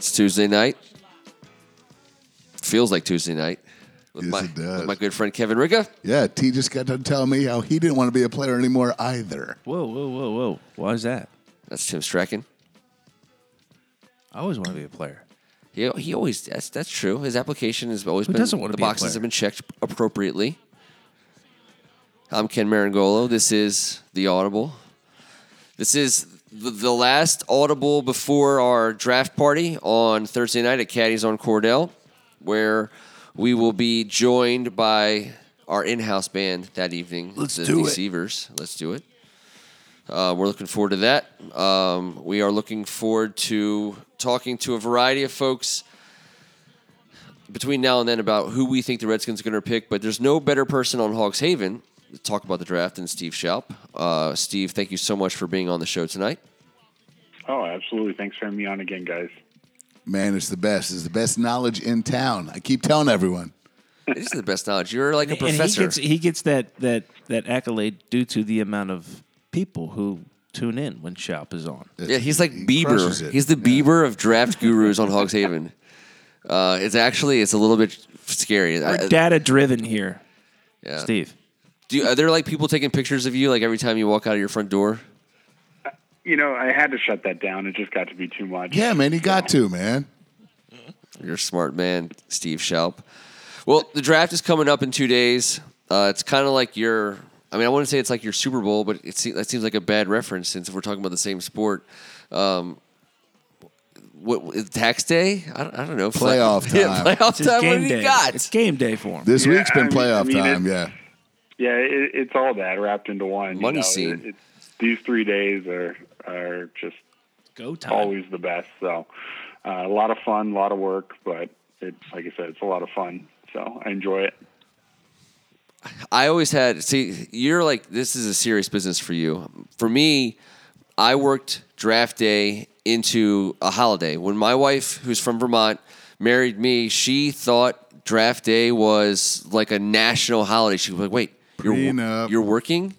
It's Tuesday night. Feels like Tuesday night. With, Yes, my, it does. with my good friend Kevin Riga. Yeah, T just got done telling me how he didn't want to be a player anymore either. Whoa, whoa, whoa, whoa. Why is that? That's Tim Strachan. I always want to be a player. He, he always that's that's true. His application has always Who been doesn't wanna the be a boxes player? have been checked appropriately. I'm Ken Marangolo. This is the Audible. This is the, the last Audible before our draft party on Thursday night at Caddies on Cordell, where we will be joined by our in-house band that evening, Let's the do it. Deceivers. Let's do it. Uh, we're looking forward to that. Um, we are looking forward to talking to a variety of folks between now and then about who we think the Redskins are going to pick. But there's no better person on Hogs Haven talk about the draft than Steve Shoup. Uh, Steve, thank you so much for being on the show tonight. Oh, absolutely. Thanks for having me on again, guys. Man, it's the best. It's the best knowledge in town. I keep telling everyone. This is the best knowledge. You're like a And he professor. gets he gets that that that accolade due to the amount of people who tune in when Shoup is on. yeah, he's like He Bieber. He's the Bieber of draft gurus on Hogs Haven. Uh, it's actually it's a little bit scary. We're data driven here, yeah. Steve. Do you, are there like people taking pictures of you like every time you walk out of your front door? You know, I had to shut that down. It just got to be too much. Yeah, man, you got to, man. You're a smart man, Steve Shoup. Well, the draft is coming up in two days. Uh, it's kind of like your. I mean, I wouldn't say it's like your Super Bowl, but it seems, that seems like a bad reference since if we're talking about the same sport. Um, what is tax day? I don't, I don't know. Playoff Yeah, time. playoff It's his time. What game do you day. got? It's game day for him. This Yeah, week's been I mean- playoff I mean, time. it- Yeah. Yeah, it, it's all that wrapped into one. you Money know. scene. It, it's, these three days are are just Go time. always the best. So uh, a lot of fun, a lot of work, but it's like I said, it's a lot of fun. So I enjoy it. I always had see you're like this is a serious business for you. For me, I worked draft day into a holiday. When my wife, who's from Vermont, married me, she thought draft day was like a national holiday. She was like, "Wait, you're you're working?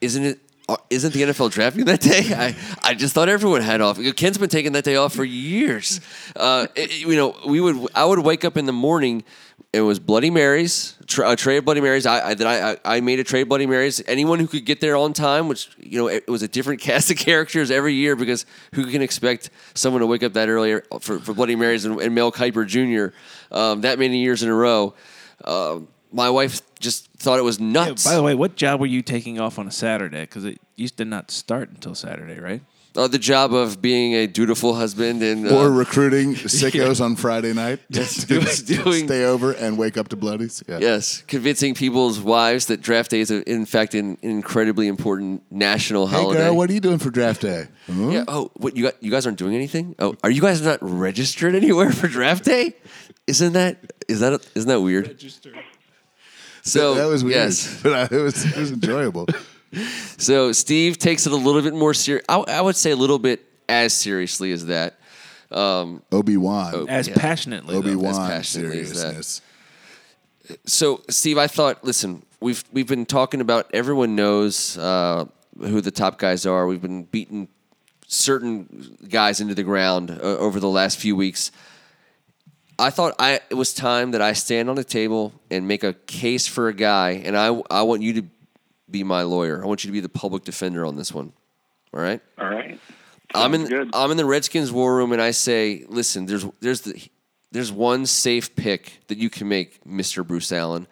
Isn't it?" uh, Isn't the NFL drafting that day? I, I just thought everyone had off. Ken's been taking that day off for years. Uh, it- you know, we would I would wake up in the morning. It was Bloody Marys, a tray of Bloody Marys. I, I that I, I made a tray of Bloody Marys. Anyone who could get there on time, which you know it was a different cast of characters every year because who can expect someone to wake up that early for, for Bloody Marys and, and Mel Kiper Jr. Um, that many years in a row. Um my wife just thought it was Yeah, nuts. by the way, what job were you taking off on a Saturday? Because it used to not start until Saturday, right? uh, the job of being a dutiful husband and uh, Or recruiting sickos on Friday night to, doing- doing- stay over and wake up to bloodies. Yeah. yes, convincing people's wives that draft day is a, in fact an incredibly important national Hey holiday. girl, what are you doing for draft day? Huh? yeah. Oh, what you got? You guys aren't doing anything? Oh, are you guys not registered anywhere for draft day? Isn't that is that isn't that weird? So that was weird, Yes. but I, it was it was enjoyable. So Steve takes it a little bit more serious. I, I would say a little bit as seriously as that. Obi Wan, As Yeah. passionately. Obi Wan As passionately as that. seriousness. So, Steve, I thought, listen, we've we've been talking about. Everyone knows uh, who the top guys are. We've been beating certain guys into the ground uh, over the last few weeks. I thought I it was time that I stand on the table and make a case for a guy, and I I want you to be my lawyer. I want you to be the public defender on this one. All right. All right. I'm in good. I'm in the Redskins war room and I say, listen, there's there's the there's one safe pick that you can make, Mr. Bruce Allen,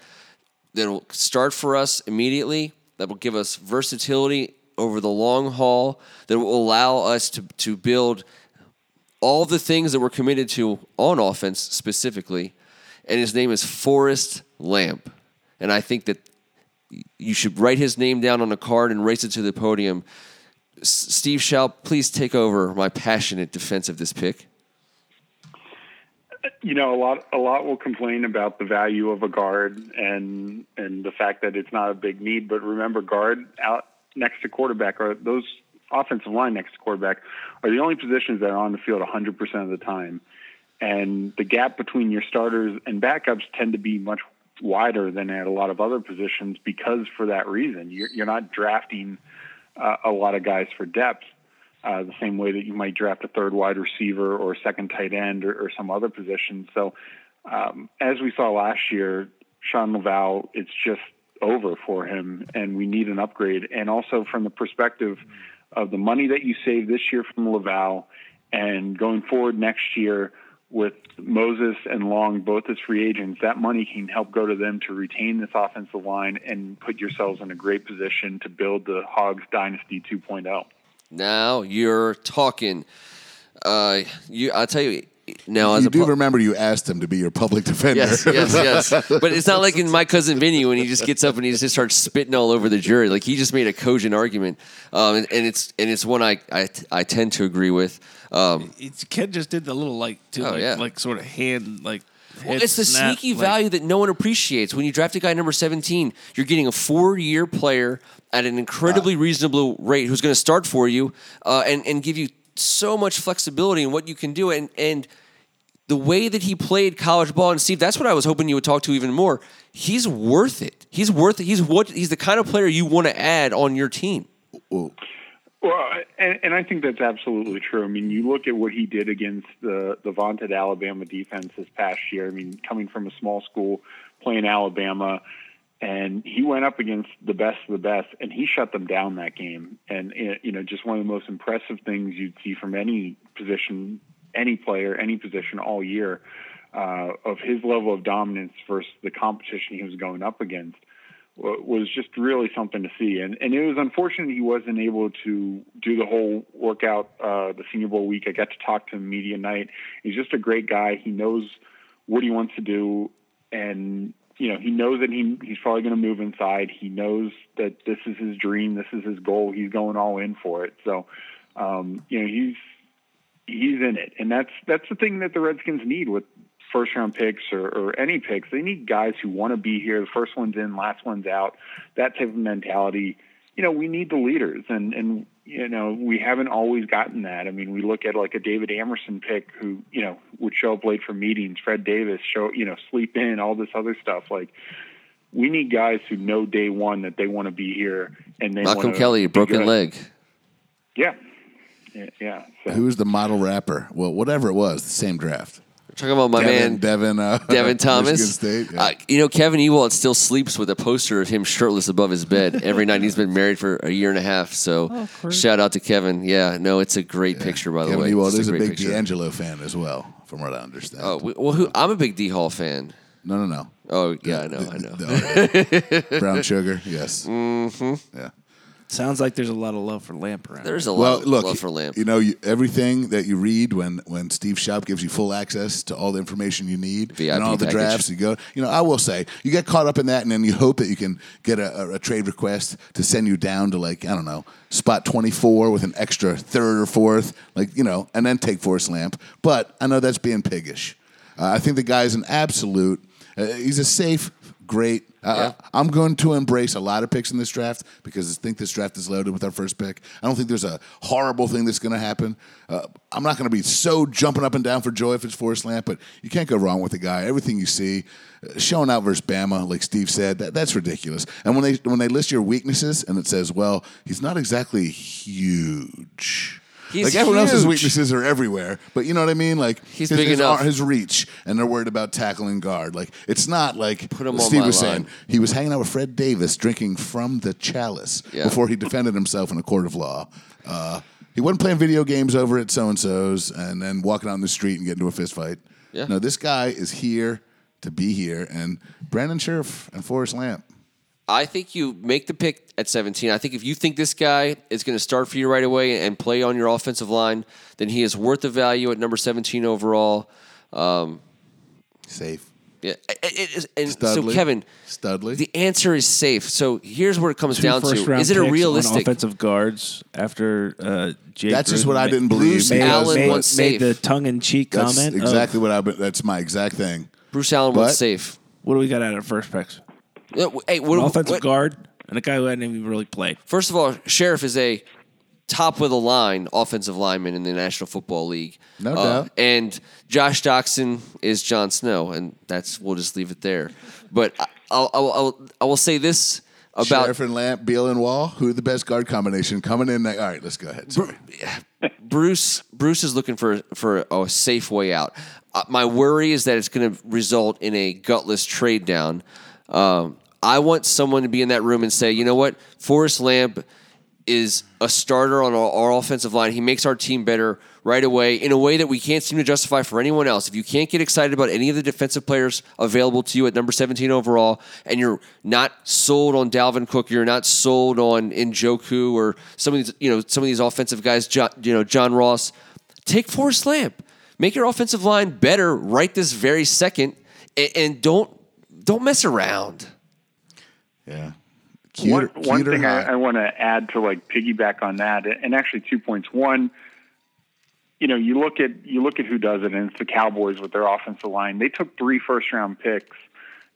that'll start for us immediately, that will give us versatility over the long haul, that will allow us to to build all the things that we're committed to on offense specifically. And his name is Forrest Lamp. And I think that you should write his name down on a card and race it to the podium. Steve Shoup, please take over my passionate defense of this pick. you know, a lot a lot will complain about the value of a guard and and the fact that it's not a big need. But remember, guard out next to quarterback are those offensive line next to quarterback are the only positions that are on the field 100% of the time. And the gap between your starters and backups tend to be much wider than at a lot of other positions because for that reason you're, you're not drafting uh, a lot of guys for depth. uh, the same way that you might draft a third wide receiver or a second tight end or, or some other position. So, um, as we saw last year, Shawn Lauvao, it's just over for him, and we need an upgrade. And also from the perspective of the money that you save this year from Lauvao, and going forward next year with Moses and Long both as free agents, that money can help go to them to retain this offensive line and put yourselves in a great position to build the Hogs Dynasty oh. 2.0. Now you're talking. Uh, you, I'll tell you. Now, as you a do pu- remember you asked him to be your public defender. Yes, yes, yes. But it's not like in my cousin Vinny when he just gets up and he just starts spitting all over the jury. Like he just made a cogent argument, um, and, and it's and it's one I, I I tend to agree with. Um, It's, Ken just did the little like, to Oh, like, yeah. like sort of hand like. well, it's the snap, sneaky like- value that no one appreciates. When you draft a guy number seventeen, you're getting a four-year player at an incredibly reasonable rate who's going to start for you uh, and and give you so much flexibility in what you can do and and. The way that he played college ball, and Steve, that's what I was hoping you would talk to even more. He's worth it. He's worth it. He's what he's the kind of player you want to add on your team. Well, Well, and, and I think that's absolutely true. I mean, you look at what he did against the the vaunted Alabama defense this past year. I mean, coming from a small school, playing Alabama, and he went up against the best of the best, and he shut them down that game. And eh, you know, just one of the most impressive things you'd see from any position, any player, any position all year, uh, of his level of dominance versus the competition he was going up against was just really something to see. And and it was unfortunate he wasn't able to do the whole workout uh, the Senior Bowl week. I got to talk to him media night. He's just a great guy. He knows what he wants to do, and you know he knows that he he's probably going to move inside. He knows that this is his dream. This is his goal. He's going all in for it. So um, you know he's he's in it, and that's that's the thing that the Redskins need with first round picks or, or any picks. They need guys who want to be here. The first one's in, last one's out. That type of mentality. You know, we need the leaders, and and you know we haven't always gotten that. I mean, we look at like a David Amerson pick who you know would show up late for meetings. Fred Davis show you know sleep in, all this other stuff. Like we need guys who know day one that they want to be here, and they Malcolm Kelly, broken good. leg. Yeah, yeah. yeah. So. who was the model rapper? Well, whatever it was, the same draft. Talking about my Devin, man Devin, uh, Devin Thomas. State. yeah. Uh, you know, Kevin Ewald still sleeps with a poster of him shirtless above his bed every night. He's been married for a year and a half. So shout out to Kevin. Yeah, no, it's a great picture, by the way. Kevin way. Ewald is a great big picture. D'Angelo fan as well, from what I understand. Oh, we- well, who, I'm a big D Hall fan. no, no, no. Oh, yeah, I know, I know. The- oh, yeah. Brown sugar, yes. Mm-hmm. Yeah. Sounds like there's a lot of love for Lamp around. There's a Well, lot of look, love for Lamp. you know, you, everything that you read when when Steve Shoup gives you full access to all the information you need VIP and all the package. drafts, you go. You know, I will say you get caught up in that, and then you hope that you can get a, a, a trade request to send you down to like I don't know spot twenty four with an extra third or fourth, like you know, and then take Forrest Lamp. But I know that's being piggish. Uh, I think the guy's an absolute. Uh, he's a safe, great. Uh, I'm going to embrace a lot of picks in this draft because I think this draft is loaded with our first pick. I don't think there's a horrible thing that's going to happen. Uh, I'm not going to be so jumping up and down for joy if it's Forrest Lamp, but you can't go wrong with the guy. Everything you see, uh, showing out versus Bama, like Steve said, that, that's ridiculous. And when they when they list your weaknesses and it says, well, he's not exactly huge. He's like everyone else's weaknesses are everywhere, but you know what I mean. Like He's his, big his, enough. his reach, and they're worried about tackling guard. Like it's not like Put him on Steve my was line. saying. He was hanging out with Fred Davis, drinking from the chalice Yeah. before he defended himself in a court of law. Uh, he wasn't playing video games over at so and so's, and then walking out in the street and getting into a fist fight. Yeah. No, this guy is here to be here, and Brandon Scherff and Forrest Lamp. I think you make the pick at 17. I think if you think this guy is going to start for you right away and play on your offensive line, then he is worth the value at number 17 overall. Safe. Yeah, it- it is- and Studley. so Kevin, Studley. the answer is safe. So here's where it comes Two down to: is it a picks on realistic? offensive guards after uh, Jake? That's just Gruden what I didn't believe. Bruce Made, Allen made, wants made safe. the tongue-in-cheek That's comment. of, exactly what I. That's my exact thing. Bruce Allen But- wants safe. what do we got out of first picks? Yeah, Hey, what, An offensive what- guard and a guy who hadn't even really played. First of all, Scherff is a top of the line offensive lineman in the National Football League. No Uh, doubt. And Josh Doctson is Jon Snow, and that's we'll just leave it there. But I- I'll, I'll, I'll, I will say this: about Scherff and Lamp, Beal and Wall. Who the best guard combination coming in? All right, let's go ahead. Sorry. Bruce Bruce is looking for for a safe way out. Uh, my worry is that it's going to result in a gutless trade down. Um, I want someone to be in that room and say, you know what, Forrest Lamp is a starter on our, our offensive line. He makes our team better right away in a way that we can't seem to justify for anyone else. If you can't get excited about any of the defensive players available to you at number 17 overall, and you're not sold on Dalvin Cook, you're not sold on Njoku or some of these, you know, some of these offensive guys, John, you know, John Ross, take Forrest Lamp. Make your offensive line better right this very second, and, and don't don't mess around. Yeah. one, one cute or thing I. I want to add to like piggyback on that, and actually two points. One, you know, you look at you look at who does it, and it's the Cowboys with their offensive line. They took three first round picks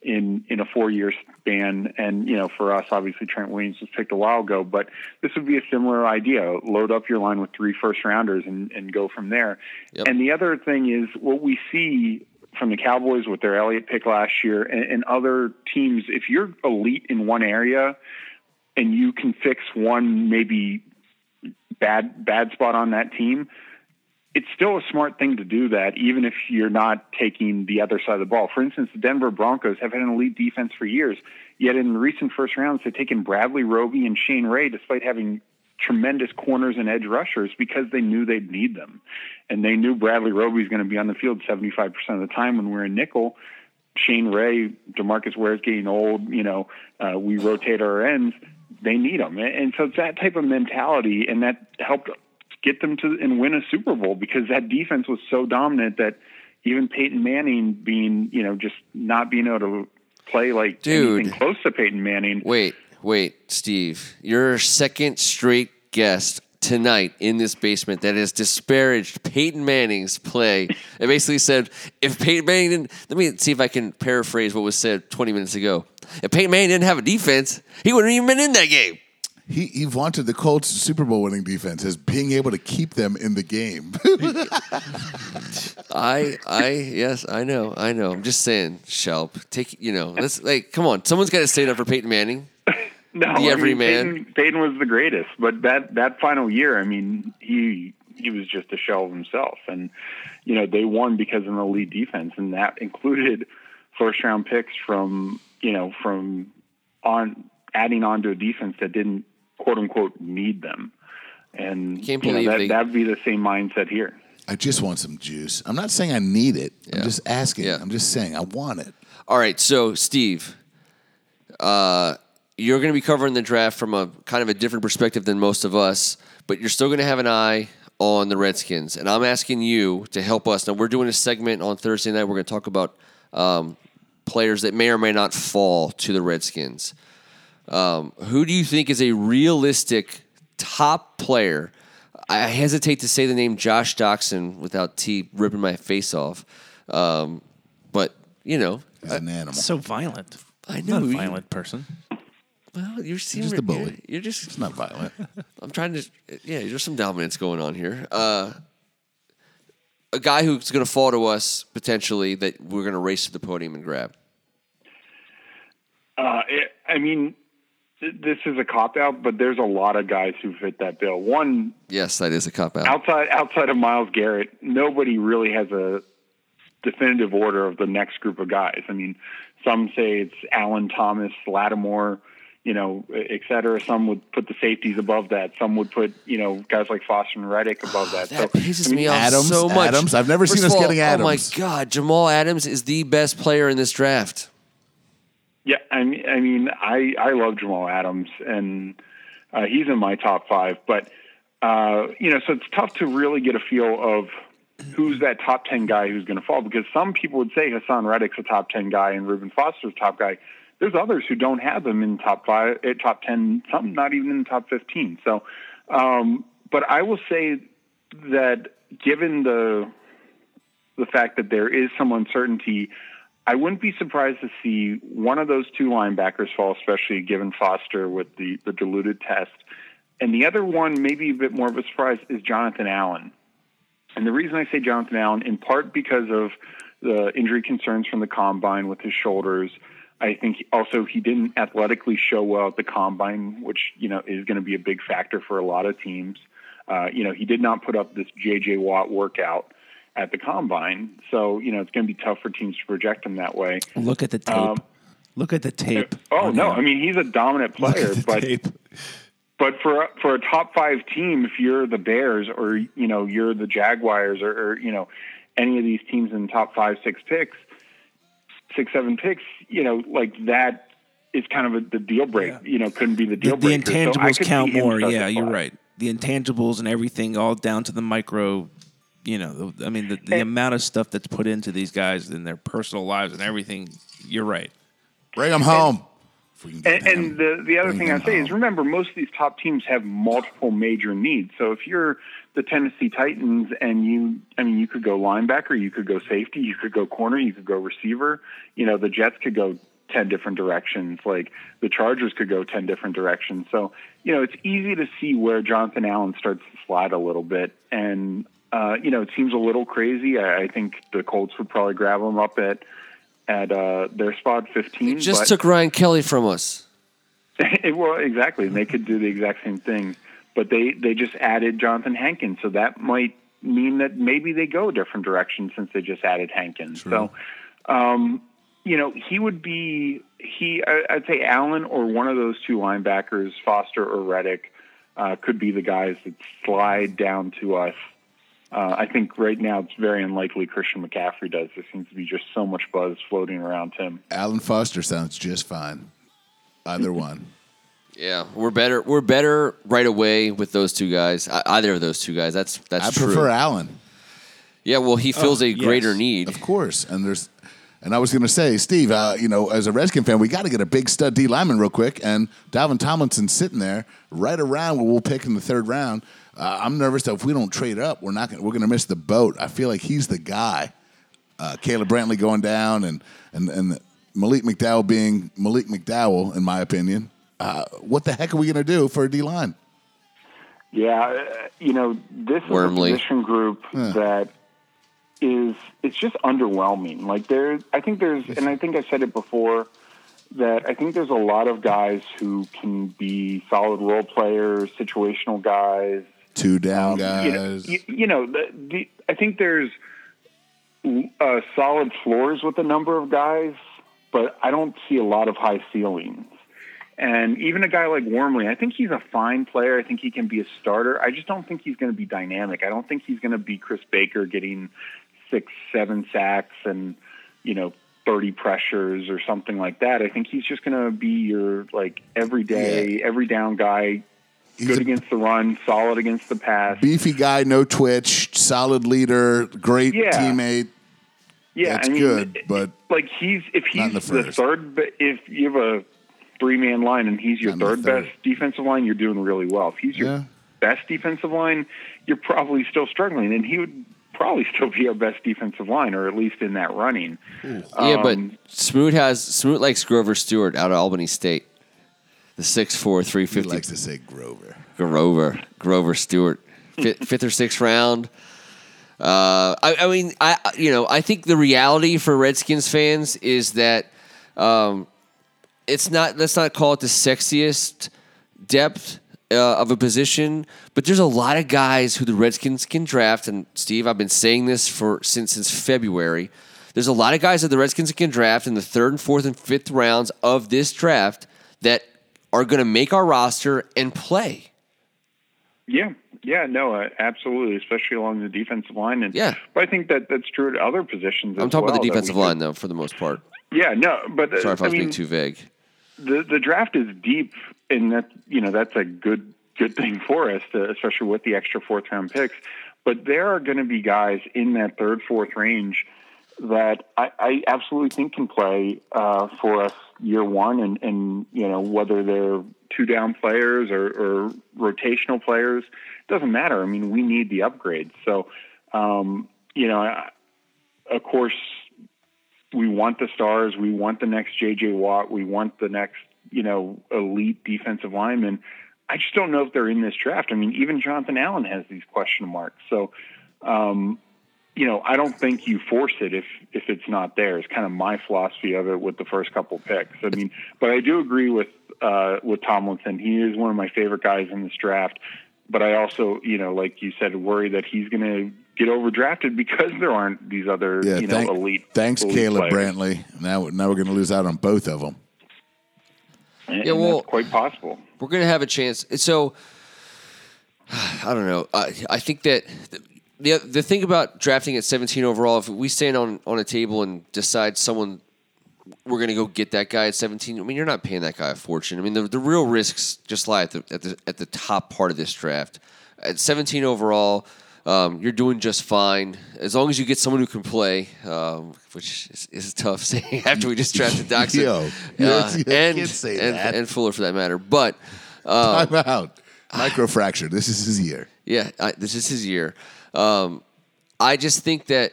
in in a four year span, and you know, for us, obviously Trent Williams was picked a while ago, but this would be a similar idea: load up your line with three first rounders and and go from there. Yep. And the other thing is what we see from the Cowboys with their Elliott pick last year, and, and other teams. If you're elite in one area and you can fix one maybe bad bad spot on that team, it's still a smart thing to do that, even if you're not taking the other side of the ball. For instance, the Denver Broncos have had an elite defense for years, yet in recent first rounds they've taken Bradley Roby and Shane Ray, despite having tremendous corners and edge rushers because they knew they'd need them. And they knew Bradley Roby was going to be on the field 75% of the time when we're in nickel. Shane Ray, DeMarcus Ware's getting old, you know, uh, we rotate our ends. They need them. And so it's that type of mentality, and that helped get them to and win a Super Bowl because that defense was so dominant that even Peyton Manning being, you know, just not being able to play like Dude. anything close to Peyton Manning. Wait, wait, Steve. Your second straight guest tonight in this basement that has disparaged Peyton Manning's play. It basically said, if Peyton Manning didn't, let me see if I can paraphrase what was said 20 minutes ago. If Peyton Manning didn't have a defense, he wouldn't even been in that game. He, he vaunted the Colts Super Bowl winning defense as being able to keep them in the game. I, I, yes, I know, I know. I'm just saying, Shoup, take, you know, let's, like, come on. Someone's got to stand up for Peyton Manning. No, The I everyman. mean, Peyton, Peyton was the greatest, but that that final year, I mean, he he was just a shell of himself, and you know they won because of an elite defense, and that included first round picks from you know from on adding on to a defense that didn't quote unquote need them, and Can't you know, believe that they- that'd be the same mindset here. I just want some juice. I'm not saying I need it. Yeah. I'm just asking. Yeah. I'm just saying I want it. All right, so Steve, uh, you're going to be covering the draft from a kind of a different perspective than most of us, but you're still going to have an eye on the Redskins, and I'm asking you to help us. Now we're doing a segment on Thursday night. We're going to talk about um, players that may or may not fall to the Redskins. Um, who do you think is a realistic top player? I hesitate to say the name Josh Doctson without T ripping my face off, um, but you know, He's an animal. So violent. I know not a violent person. Well, you seem just a bully. You're, you're just. It's not violent. I'm trying to. Yeah, there's some dominance going on here. Uh, a guy who's going to fall to us potentially that we're going to race to the podium and grab. Uh, it, I mean, th- this is a cop out, but there's a lot of guys who fit that bill. One Yes, that is a cop out. outside outside of Myles Garrett, nobody really has a definitive order of the next group of guys. I mean, some say it's Allen Thomas, Lattimore, you know, et cetera. Some would put the safeties above that. Some would put, you know, guys like Foster and Reddick above that. That so, pisses I mean, me off Adams, so much. Adams. I've never First seen of us all, getting Adams. Oh my God, Jamal Adams is the best player in this draft. Yeah, I mean, I mean, I I love Jamal Adams, and uh, he's in my top five. But uh, you know, so it's tough to really get a feel of who's that top ten guy who's going to fall because some people would say Haason Reddick's a top ten guy and Reuben Foster's a top guy. There's others who don't have them in top five, eh, top ten, some not even in the top fifteen. So, um, but I will say that given the the fact that there is some uncertainty, I wouldn't be surprised to see one of those two linebackers fall, especially given Foster with the, the diluted test. And the other one, maybe a bit more of a surprise, is Jonathan Allen. And the reason I say Jonathan Allen, in part because of the injury concerns from the combine with his shoulders, I think also he didn't athletically show well at the combine, which you know is going to be a big factor for a lot of teams. Uh, you know, he did not put up this J.J. Watt workout at the combine, so you know it's going to be tough for teams to project him that way. Look at the tape. Um, Look at the tape. Oh no, him. I mean he's a dominant player, but but for for a top five team, if you're the Bears or you know you're the Jaguars or, or you know any of these teams in the top five, six picks, six, seven picks, you know, like that is kind of a, the deal break. You know, couldn't be the the, deal the breaker. So I intangibles could count more. Yeah, you're right. The intangibles and everything, all down to the micro. You know, the, I mean, the, the And- amount of stuff that's put into these guys in their personal lives and everything. You're right. Bring them home. If we can get And, and the the other Bring thing him I say is remember most of these top teams have multiple major needs. So if you're the Tennessee Titans and you I mean you could go linebacker, you could go safety, you could go corner, you could go receiver. You know, the Jets could go 10 different directions. Like the Chargers could go 10 different directions. So, you know, it's easy to see where Jonathan Allen starts to slide a little bit and uh, you know, it seems a little crazy. I, I think the Colts would probably grab him up at at uh, their spot 15. Just but- took Ryan Kelly from us. well, exactly. And they could do the exact same thing, but they they just added Johnathan Hankins, so that might mean that maybe they go a different direction since they just added Hankins. So, um, you know, he would be he. I, I'd say Allen or one of those two linebackers, Foster or Reddick, uh, could be the guys that slide down to us. Uh, I think right now it's very unlikely Christian McCaffrey does. There seems to be just so much buzz floating around him. Allen Foster sounds just fine. Either one. Yeah, we're better. We're better right away with those two guys. I, either of those two guys. That's that's I true. prefer Allen. Yeah, well, he feels a yes. greater need. Of course. And there's and I was going to say, Steve, uh, you know, as a Redskin fan, we got to get a big stud D lineman real quick. And Dalvin Tomlinson sitting there right around where we'll pick in the third round. Uh, I'm nervous that if we don't trade up, we're not gonna, we're going to miss the boat. I feel like he's the guy. Uh, Caleb Brantley going down and and and Malik McDowell being Malik McDowell, in my opinion. Uh, what the heck are we going to do for a D line? Yeah, uh, you know, this Wormley. is a position group that is it's just underwhelming. Like there, I think there's, and I think I said it before that I think there's a lot of guys who can be solid role players, situational guys. Two down Um, guys. You know, you, you know the, the, I think there's uh, solid floors with a number of guys, but I don't see a lot of high ceilings. And even a guy like Wormley, I think he's a fine player. I think he can be a starter. I just don't think he's going to be dynamic. I don't think he's going to be Chris Baker getting six, seven sacks and, you know, 30 pressures or something like that. I think he's just going to be your, like, everyday, every down guy, He's good against the run, solid against the pass. beefy guy, no twitch, solid leader, great Yeah. teammate. Yeah, That's I mean, good, but like he's if he's the the, third, but if you have a three man line and he's your Not in the third, third. best defensive line, you're doing really well. If he's your Yeah. best defensive line, you're probably still struggling, and he would probably still be our best defensive line, or at least in that running. yeah, but Um, Smoot has Smoot likes Grover Stewart out of Albany State. The six four three He fifty likes to say Grover. Grover Grover Stewart, fifth, fifth or sixth round. Uh, I, I mean, I you know I think the reality for Redskins fans is that um, it's not. Let's not call it the sexiest depth uh, of a position, but there's a lot of guys who the Redskins can draft. And Steve, I've been saying this for since since February. There's a lot of guys that the Redskins can draft in the third and fourth and fifth rounds of this draft that are going to make our roster and play. Yeah, yeah, no, uh, absolutely, especially along the defensive line, and Yeah. but I think that that's true at other positions. I'm talking well, about the defensive line, though, for the most part. Yeah, no, but uh, Sorry if I was mean, being too vague. the the draft is deep, and that you know that's a good good thing for us, to, especially with the extra fourth round picks. But there are going to be guys in that third fourth range that I, I absolutely think can play uh, for us year one, and and you know whether they're two down players or, or rotational players doesn't matter. I mean, we need the upgrades. So um, you know, of course we want the stars. We want the next J.J. Watt. We want the next, you know, elite defensive lineman. I just don't know if they're in this draft. I mean, even Jonathan Allen has these question marks. So, um, you know, I don't think you force it if if it's not there. It's kind of my philosophy of it with the first couple picks. I mean, but I do agree with uh, with Tomlinson. He is one of my favorite guys in this draft. But I also, you know, like you said, worry that he's going to get overdrafted because there aren't these other, Yeah, you know, thank- elite. Thanks, elite Caleb players. Brantley. Now, now we're going to lose out on both of them. And, Yeah, and well- that's quite possible. we're going to have a chance. So I don't know. I, I think that the the thing about drafting at 17 overall, if we stand on on a table and decide someone we're going to go get that guy at 17, I mean you're not paying that guy a fortune. I mean the the real risks just lie at the at the at the top part of this draft. At 17 overall, um, you're doing just fine as long as you get someone who can play, um, which is, is tough saying after we just drafted Doctson Yo, you uh, and can't say and, that. and Fuller for that matter. But Time out. Microfracture. This is his year. yeah, I, this is his year. Um, I just think that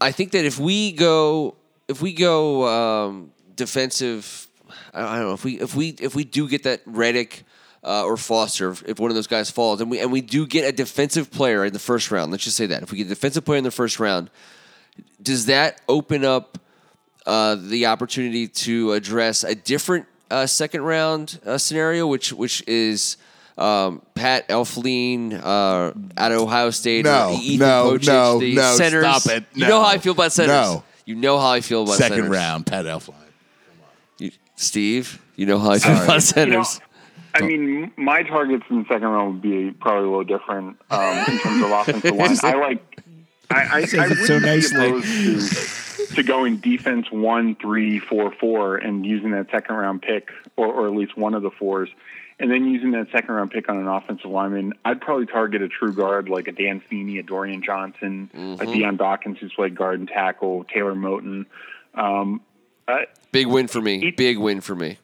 I think that if we go if we go um, defensive, I I don't know if we if we if we do get that Reddick. Uh, or Foster, if, if one of those guys falls, and we and we do get a defensive player in the first round. Let's just say that if we get a defensive player in the first round, does that open up uh, the opportunity to address a different uh, second round uh, scenario, which which is um, Pat Elflein uh, out of Ohio State, No, or Ethan no, Pocic, no, the no, centers. stop it. You know how I feel about centers. No. You know how I feel about Second centers. round, Pat Elflein. You- Steve, you know how I feel about You know, centers. I mean, my targets in the second round would be probably a little different um, in terms of offensive line. I like. I, I, I it so wouldn't be nicely. opposed to, to going defense one, three, four, four, and using that second round pick, or, or at least one of the fours, and then using that second round pick on an offensive lineman. I'd probably target a true guard like a Dan Feeney, a Dorian Johnson, a Dion Dawkins who's played guard and tackle, Taylor Moton. Um, uh, Big win for me. Ethan- Big win for me.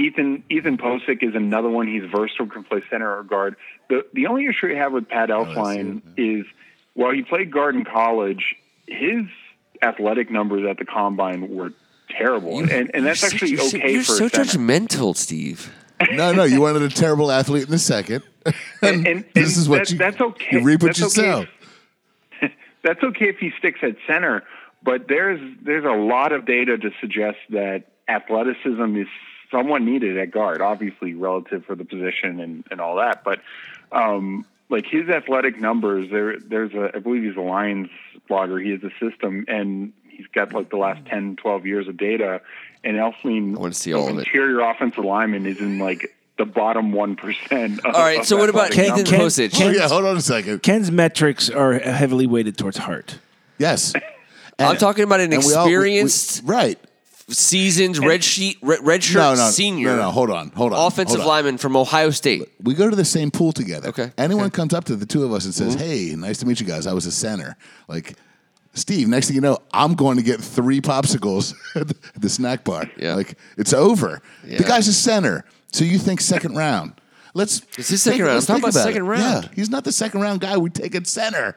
Ethan Ethan Pocic is another one. He's versatile, can play center or guard. The the only issue I have with Pat Elflein is while he played guard in college, his athletic numbers at the combine were terrible, and and that's actually so- okay You're for so a judgmental, Steve. No, no, you wanted a terrible athlete in the second. And, and, this is what that- you, that's okay. you reap what That's you okay sow. if- that's okay if he sticks at center, but there's there's a lot of data to suggest that athleticism is somewhat needed at guard, obviously relative for the position and, and all that. But um, like his athletic numbers, there there's a I believe he's a Lions blogger. He has a system and he's got like the last 10, 12 years of data. And Elflein, I wanna see all of it. interior offensive lineman is in like the bottom one percent. All right, so what about Ken- Ethan Ken- Pocic? Oh, yeah, hold on a second. Ken's metrics are heavily weighted towards heart. Yes. I'm talking about an And we all- we- we- experienced, right. Seasoned red sheet, red, red shirt No, no, senior. no, no. Hold on, hold on. offensive hold on. lineman from Ohio State. We go to the same pool together. Okay, Anyone okay. comes up to the two of us and says, mm-hmm. "Hey, nice to meet you guys. I was a center." Like, Steve. Next thing you know, I'm going to get three popsicles at the- snack bar. Yeah. Like it's over. Yeah. The guy's a center, so you think second round. Let's. It's his second round. let's talking think about second it. round. Yeah, he's not the second round guy. We take at center.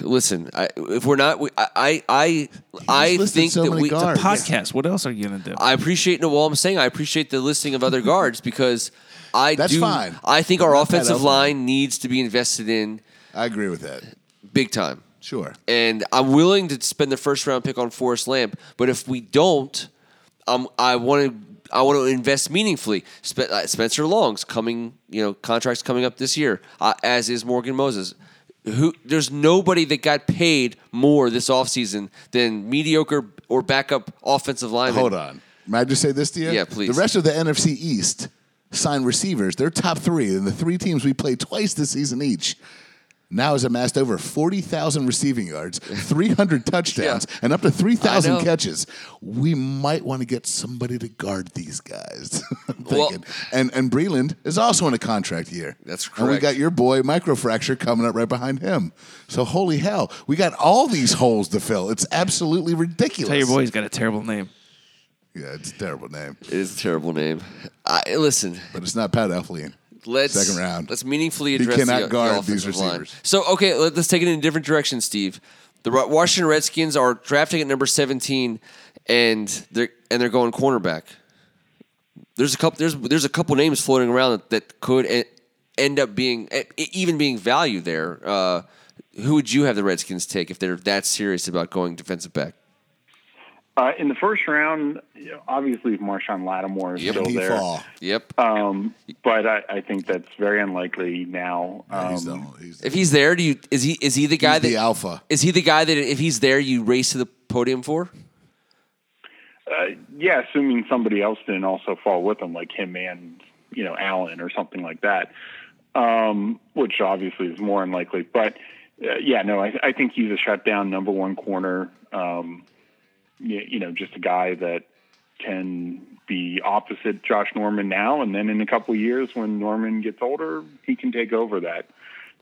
Listen, I, if we're not, we, I, I, I, I listed think so that many we. guards. Podcast. What else are you gonna do? I appreciate. No, well, I'm saying I appreciate the listing of other guards because I That's do. fine. I think our Not that offensive Elflein. line needs to be invested in I agree with that. big time. Sure. and I'm willing to spend the first round pick on Forrest Lamp. But if we don't, um, I want to. I want to invest meaningfully. Spe- uh, Spencer Long's coming, you know, contracts coming up this year, uh, as is Morgan Moses. Who there's nobody that got paid more this offseason than mediocre or backup offensive linemen. Hold on. May I just say this to you? Yeah, please. The rest of the NFC East signed receivers. They're top three, and the three teams we played twice this season each. Now has amassed over 40,000 receiving yards, 300 touchdowns, Yeah. and up to 3,000 catches. We might want to get somebody to guard these guys. I'm Well- thinking. and and Breeland is also in a contract year. That's correct. And we got your boy Microfracture coming up right behind him. So holy hell, we got all these holes to fill. It's absolutely ridiculous. Tell your boy he's got a terrible name. Yeah, it's a terrible name, It is a terrible name. I, listen, but it's not Pat Elflein. Let's Second round. Let's meaningfully He address cannot the, the these offensive line. So okay, let, us take it in a different direction, Steve. The Washington Redskins are drafting at number seventeen, and they're and they're going cornerback. There's a couple. There's there's a couple names floating around that, that could end up being even being value there. Uh, who would you have the Redskins take if they're that serious about going defensive back? Uh, in the first round, you know, obviously Marshon Lattimore is Yep. still there, fall. Yep. um, but I, I think that's very unlikely now. Um, he's the, he's if he's there, do you is he is he the guy he's that the alpha. is he the guy that if he's there you race to the podium for? Uh, yeah, assuming somebody else didn't also fall with him, like him and you know Allen or something like that, um, which obviously is more unlikely. But uh, yeah, no, I, I think he's a shutdown number one corner. Um, you, you know, just a guy that can be opposite Josh Norman now, and then in a couple of years when Norman gets older, he can take over that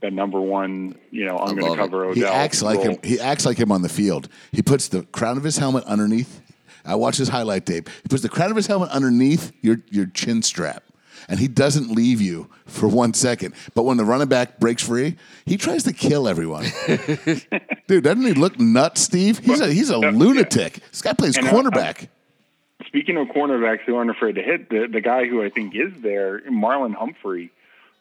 that number one. You know, I'm going love to it. cover Odell. He acts like role. him. He acts like him on the field. He puts the crown of his helmet underneath. I watch his highlight tape. He puts the crown of his helmet underneath your your chin strap, and he doesn't leave you for one second. But when the running back breaks free, he tries to kill everyone. Dude, doesn't he look nuts, Steve? He's a he's a lunatic. This guy plays And, uh, cornerback. Speaking of cornerbacks who aren't afraid to hit, the, the guy who I think is there, Marlon Humphrey,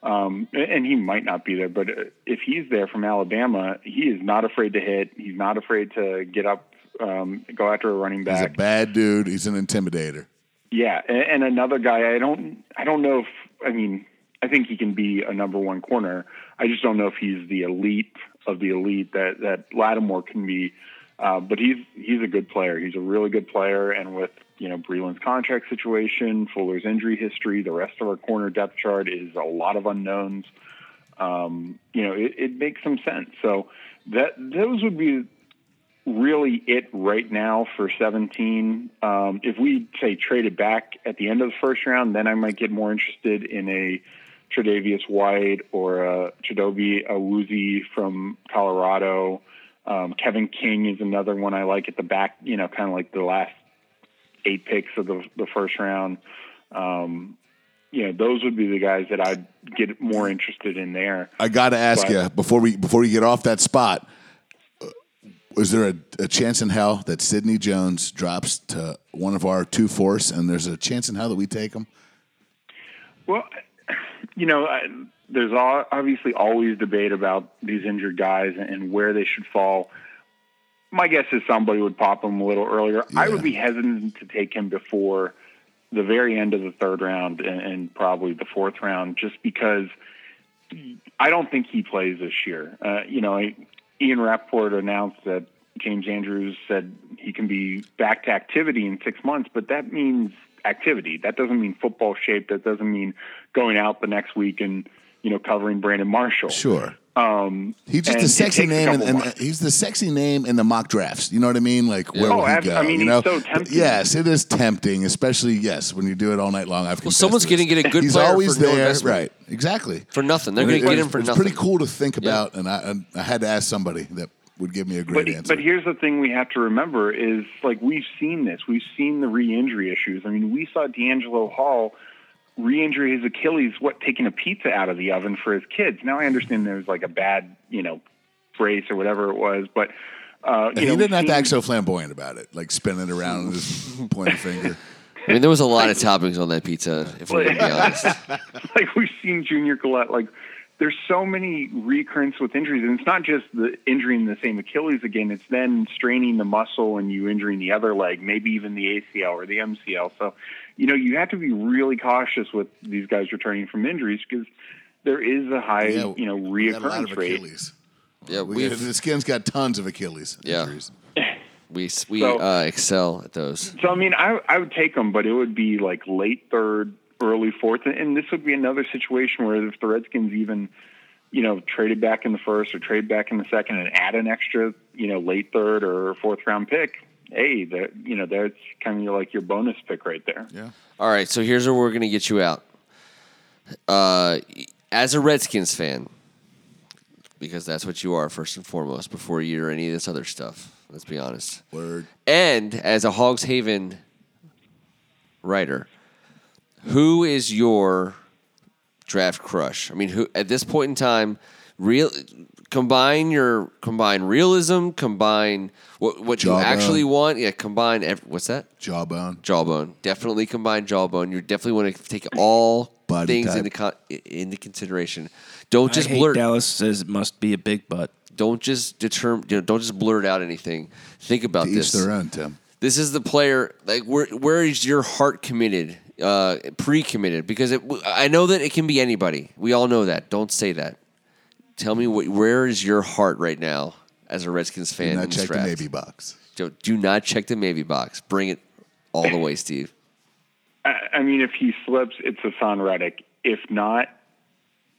um, and he might not be there, but uh, if he's there from Alabama, he is not afraid to hit. He's not afraid to get up, um, go after a running back. He's a bad dude. He's an intimidator. Yeah, and, another guy, I don't, I don't know if, I mean, I think he can be a number one corner. I just don't know if he's the elite of the elite that that Lattimore can be. Uh, but he's he's a good player. He's a really good player, and with you know Breeland's contract situation, Fuller's injury history, the rest of our corner depth chart is a lot of unknowns. Um, you know, it, it makes some sense. So that those would be really it right now for 17. Um, if we say trade it back at the end of the first round, then I might get more interested in a Tre'Davious White or a Chidobe Awuzie from Colorado. Um, Kevin King is another one I like at the back, you know, kind of like the last eight picks of the, the first round. Um, you know, those would be the guys that I'd get more interested in there. I got to ask But- you before we before you get off that spot. Is there a, a chance in hell that Sidney Jones drops to one of our two force, and there's a chance in hell that we take him? Well, you know, I, there's all, obviously always debate about these injured guys and where they should fall. My guess is somebody would pop him a little earlier. I would be hesitant to take him before the very end of the third round and, and probably the fourth round, just because I don't think he plays this year. Uh, you know, I, Ian Rapoport announced that James Andrews said he can be back to activity in six months, but that means activity. That doesn't mean football shape. That doesn't mean going out the next week and you know covering Brandon Marshall. Sure. Um, He's just a sexy takes a name, and, and months. he's the sexy name in the mock drafts. You know what I mean? Like where Oh, will he go? I mean, you he's know? so tempting. Yes, it is tempting, especially yes when you do it all night long. I've Well, someone's going going to get a good He's player always for no there, investment. right? Exactly. For nothing. They're going to get him for it's nothing. pretty cool to think about, and I, and I had to ask somebody that would give me a great But, answer. but here's the thing we have to remember is like we've seen this. We've seen the re-injury issues. I mean, we saw DeAngelo Hall re-injure his Achilles, what, taking a pizza out of the oven for his kids. Now I understand there's like a bad, you know, brace or whatever it was, but uh, And you know, he didn't have to act so flamboyant about it, like spinning it around and just pointing a finger. I mean, there was a lot of toppings on that pizza, if we're going to be honest. like we've seen Junior Galette, Like there's so many recurrence with injuries, and it's not just the injuring the same Achilles again. It's then straining the muscle and you injuring the other leg, maybe even the ACL or the MCL. So, you know, you have to be really cautious with these guys returning from injuries because there is a high, Yeah, you know, we got a lot reoccurrence of rate. Achilles. Yeah, We we the skin's got tons of Achilles Yeah. injuries. we we So- uh, excel at those. So I mean, I I would take them, but it would be like late third, early fourth, and this would be another situation where if the Redskins even, you know, traded back in the first or trade back in the second and add an extra, you know, late third or fourth round pick, hey, that you know, that's kind of like your bonus pick right there. Yeah. All right, so here's where we're going to get you out. Uh, as a Redskins fan, because that's what you are first and foremost before you're any of this other stuff. Let's be honest. Word. And as a Hogs Haven writer, who is your draft crush? I mean, who at this point in time, real combine your combine realism, combine what what you actually want. Yeah, combine. Ev- what's that? Jawbone. Jawbone. Definitely combine jawbone. You definitely want to take all Body things type. into con- into consideration. Don't just I hate blurt. Dallas says it must be a big butt. don't just determine. You know, don't just blurt out anything. Think about To each this. their own, Tim. This is the player. Like, where where is your heart committed? Uh, pre-committed because it, I know that it can be anybody. We all know that. Don't say that. Tell me what, where is your heart right now as a Redskins fan? Do in not this check the draft? Navy box. Do, do not check the maybe box. Bring it all the way, Steve. I, I mean, if he slips, it's Haason Reddick. If not,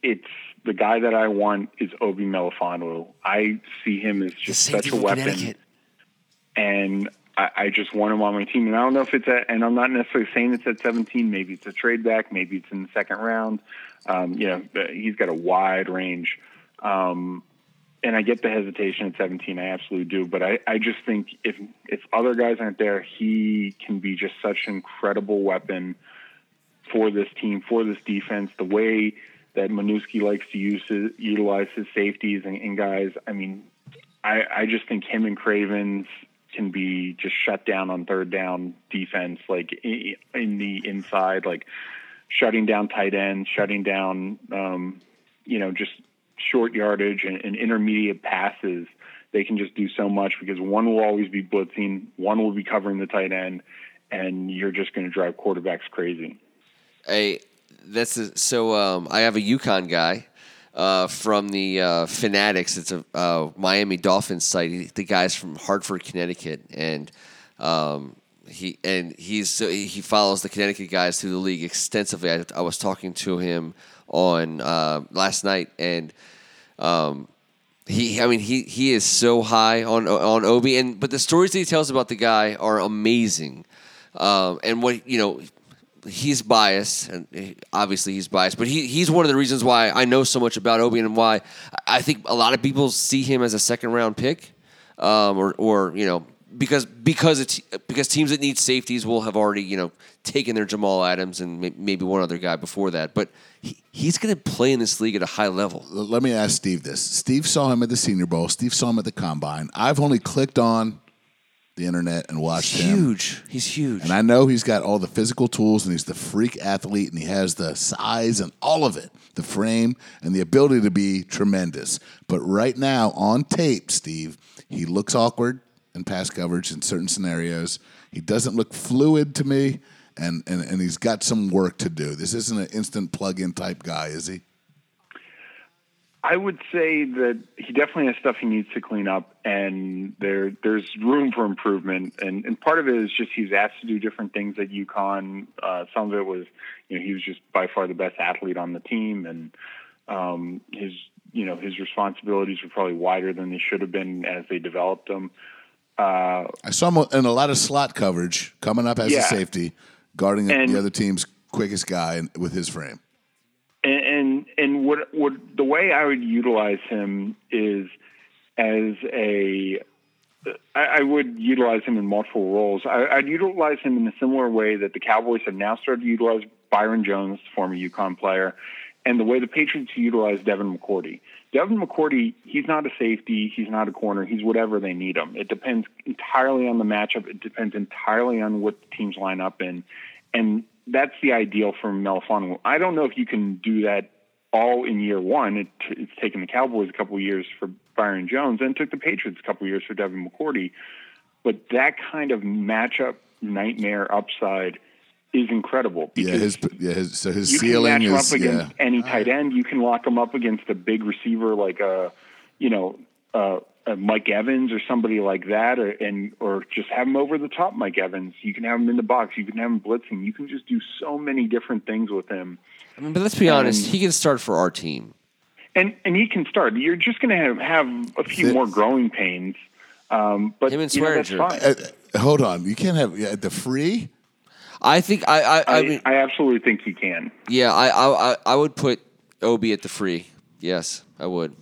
it's the guy that I want is Obi Melifonwu. I see him as just such a weapon, and I, I just want him on my team. And I don't know if it's at, and I'm not necessarily saying it's at 17. Maybe it's a trade back. Maybe it's in the second round. Um, you know, but he's got a wide range. Um, and I get the hesitation at 17. I absolutely do. But I, I just think if if other guys aren't there, he can be just such an incredible weapon for this team, for this defense. The way that Manusky likes to use his, utilize his safeties and, and guys. I mean, I, I just think him and Cravens can be just shut down on third down defense, like in the inside, like shutting down tight ends, shutting down, um, you know, just short yardage and, and intermediate passes. They can just do so much because one will always be blitzing, one will be covering the tight end, and you're just going to drive quarterbacks crazy. Hey, that's a, so. Um, I have a UConn guy uh, from the uh, Fanatics. It's a uh, Miami Dolphins site. He, the guy's from Hartford, Connecticut, and um, he and he's so he follows the Connecticut guys through the league extensively. I, I was talking to him on uh, last night, and um, he, I mean, he he is so high on on Obi, and but the stories that he tells about the guy are amazing. Um, and what you know, he's biased, and obviously he's biased, but he he's one of the reasons why I know so much about Obi and why I think a lot of people see him as a second round pick, um, or or you know because because it's because teams that need safeties will have already you know taken their Jamal Adams and may, maybe one other guy before that, but he, he's going to play in this league at a high level. Let me ask Steve this. Steve saw him at the Senior Bowl. Steve saw him at the Combine. I've only clicked on the internet and watched He's him. huge. He's huge. And I know he's got all the physical tools and he's the freak athlete and he has the size and all of it, the frame and the ability to be tremendous. But right now on tape, Steve, he looks awkward in pass coverage in certain scenarios. He doesn't look fluid to me and, and, and he's got some work to do. This isn't an instant plug in type guy, is he? I would say that he definitely has stuff he needs to clean up, and there there's room for improvement. And, and part of it is just he's asked to do different things at UConn. Uh, some of it was, you know, he was just by far the best athlete on the team, and um, his you know his responsibilities were probably wider than they should have been as they developed them. Uh, I saw him in a lot of slot coverage coming up as a safety, guarding And- the other team's quickest guy with his frame. and and, and what what the way I would utilize him is as a I, I would utilize him in multiple roles. I, I'd utilize him in a similar way that the Cowboys have now started to utilize Byron Jones, former UConn player, and the way the Patriots utilize Devin McCourty. Devin McCourty, he's not a safety, he's not a corner, he's whatever they need him. It depends entirely on the matchup. It depends entirely on what the teams line up in, and that's the ideal for Melifonwu. I don't know if you can do that all in year one. It, it's taken the Cowboys a couple years for Byron Jones, and took the Patriots a couple years for Devin McCourty. But that kind of matchup nightmare upside is incredible. Yeah, because his yeah, his so his you can ceiling match is up against yeah. any tight end. You can lock him up against a big receiver like a, you know, uh, a Mike Evans or somebody like that, or, and or just have him over the top Mike Evans. You can have him in the box. You can have him blitzing. You can just do so many different things with him. I mean, but let's be honest, Um, he can start for our team. And and he can start. You're just going to have have a few The- more growing pains. Um, but Him and you know, that's fine. Uh, hold on, you can't have yeah, the free. I think I I, I, I, mean I absolutely think he can. yeah I, I I- I would put Obi at the free. Yes, I would.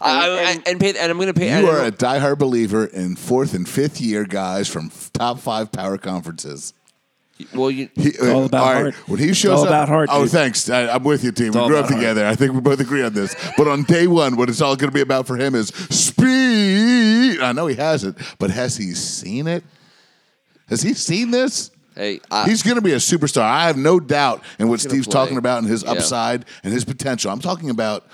I, I, And- and pay and I'm going to pay. You I- are a diehard believer in fourth and fifth year guys from f- top five power conferences. well, you, He, uh, all about heart. When he It's shows all up, about heart, oh, dude. thanks. I, I'm with you, team. We grew up about heart. together. I think we both agree on this. But on day one, what it's all going to be about for him is speed. I know he hasn't, but has he seen it? Has he seen this? Hey, I, He's going to be a superstar. I have no doubt in what Steve's play. talking about and his Yeah. upside and his potential. I'm talking about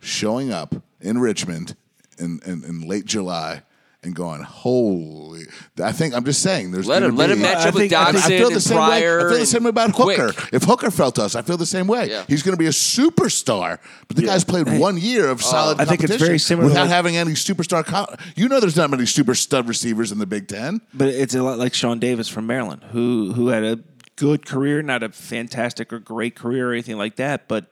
showing up in Richmond in, in, in late July and going, holy! I think I'm just saying. There's Let gonna him let him match up with think- I Doctson I feel the and same way. I feel the same way about Hooker. Quick. If Hooker felt us, I feel the same way. Yeah. He's going to be a superstar. But the guy's played one year of uh, solid I think it's competition very similar without like- having any superstar. Co- you know, there's not many super stud receivers in the Big Ten. But it's a lot like Sean Davis from Maryland, who who had a good career, not a fantastic or great career or anything like that, but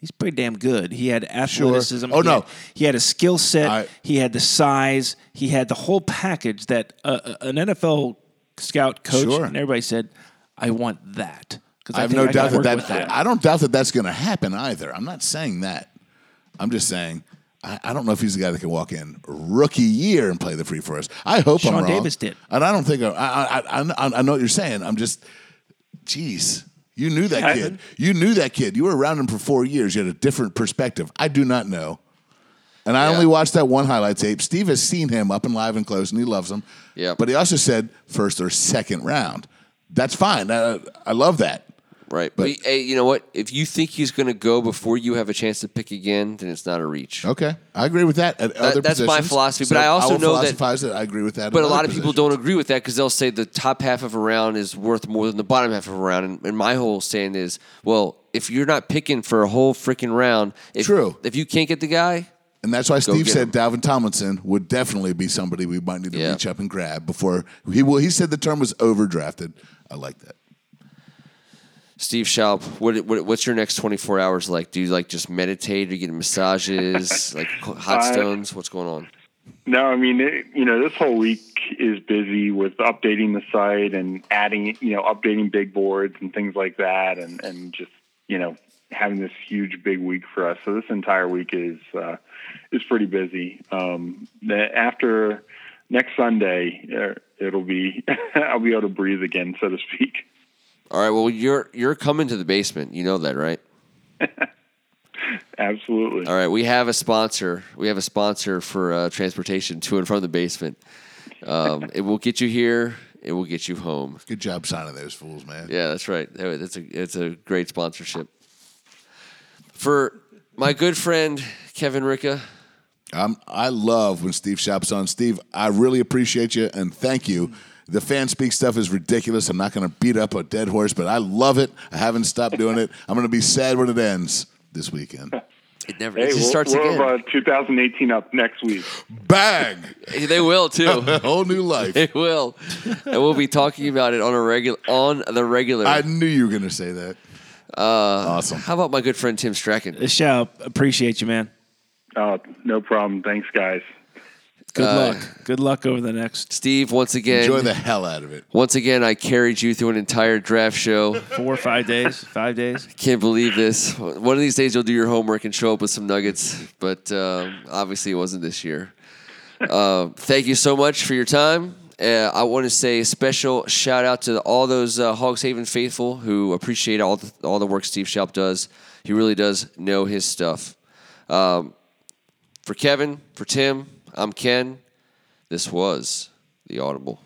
he's pretty damn good. He had athleticism. Oh, he no. had, he had a skill set. I- he had the size. He had the whole package that uh, an NFL scout coach Sure. and everybody said, "I want that." Because I have no doubt that that, I don't doubt that that's going to happen either. I'm not saying that. I'm just saying I, I don't know if he's the guy that can walk in rookie year and play the free for us. I hope I'm Sean wrong. Davis did. and I don't think I I, I, I, I know what you're saying. I'm just, geez. You knew that kid. You knew that kid. You were around him for four years. You had a different perspective. I do not know. And I Yeah. only watched that one highlight tape. Steve has seen him up and live and close, and he loves him. Yeah. But he also said first or second round. That's fine. I, I love that. Right. But- But, hey, you know what? If you think he's going to go before you have a chance to pick again, then it's not a reach. Okay, I agree with that. At other that's my positions. philosophy, but I also know that- that I agree with that. But a lot of people don't agree with that because they'll say the top half of a round is worth more than the bottom half of a round. And, and my whole stand is, well, if you're not picking for a whole freaking round, if, True. If you can't get the guy, And that's why Steve said him. Dalvin Tomlinson would definitely be somebody we might need to Yeah. reach up and grab before he will. He said the term was overdrafted. I like that. Steve Shoup, what, what what's your next 24 hours like? Do you like just meditate? Are you getting massages, like hot stones? What's going on? No, I mean, it, you know, this whole week is busy with updating the site and adding, you know, updating big boards and things like that, and and just you know having this huge big week for us. So this entire week is uh, is pretty busy. Um, after next Sunday, uh, it'll be I'll be able to breathe again, so to speak. All right. Well, you're you're coming to the basement. You know that, right? Absolutely. All right. We have a sponsor. We have a sponsor for uh, transportation to and from the basement. Um, it will get you here. It will get you home. Good job signing those fools, man. Yeah, that's right. That's a it's a great sponsorship. For my good friend Kevin Ricka, Um, I love when Steve Shoup's on. Steve, I really appreciate you and thank you. The fan speak stuff is ridiculous. I'm not going to beat up a dead horse, but I love it. I haven't stopped doing it. I'm going to be sad when it ends this weekend. it never Hey, it just we'll, starts we'll again. have uh, 2018 up next week. Bang! they will too. A whole new life. They will, and we'll be talking about it on a regular on the regular. I knew you were going to say that. Uh, awesome. How about my good friend Tim Strachan? Shoup, appreciate you, man. Oh, no problem. Thanks, guys. Good Uh, luck. Good luck over the next Steve, once again, Enjoy the hell out of it. once again, I carried you through an entire draft show. four or five days. Five days. Can't believe this. One of these days, you'll do your homework and show up with some nuggets, but um, obviously, it wasn't this year. Uh, thank you so much for your time. Uh, I want to say a special shout out to all those uh, Hogs Haven faithful who appreciate all the, all the work Steve Shoup does. He really does know his stuff. Um, for Kevin, for Tim, I'm Ken. This was the Audible.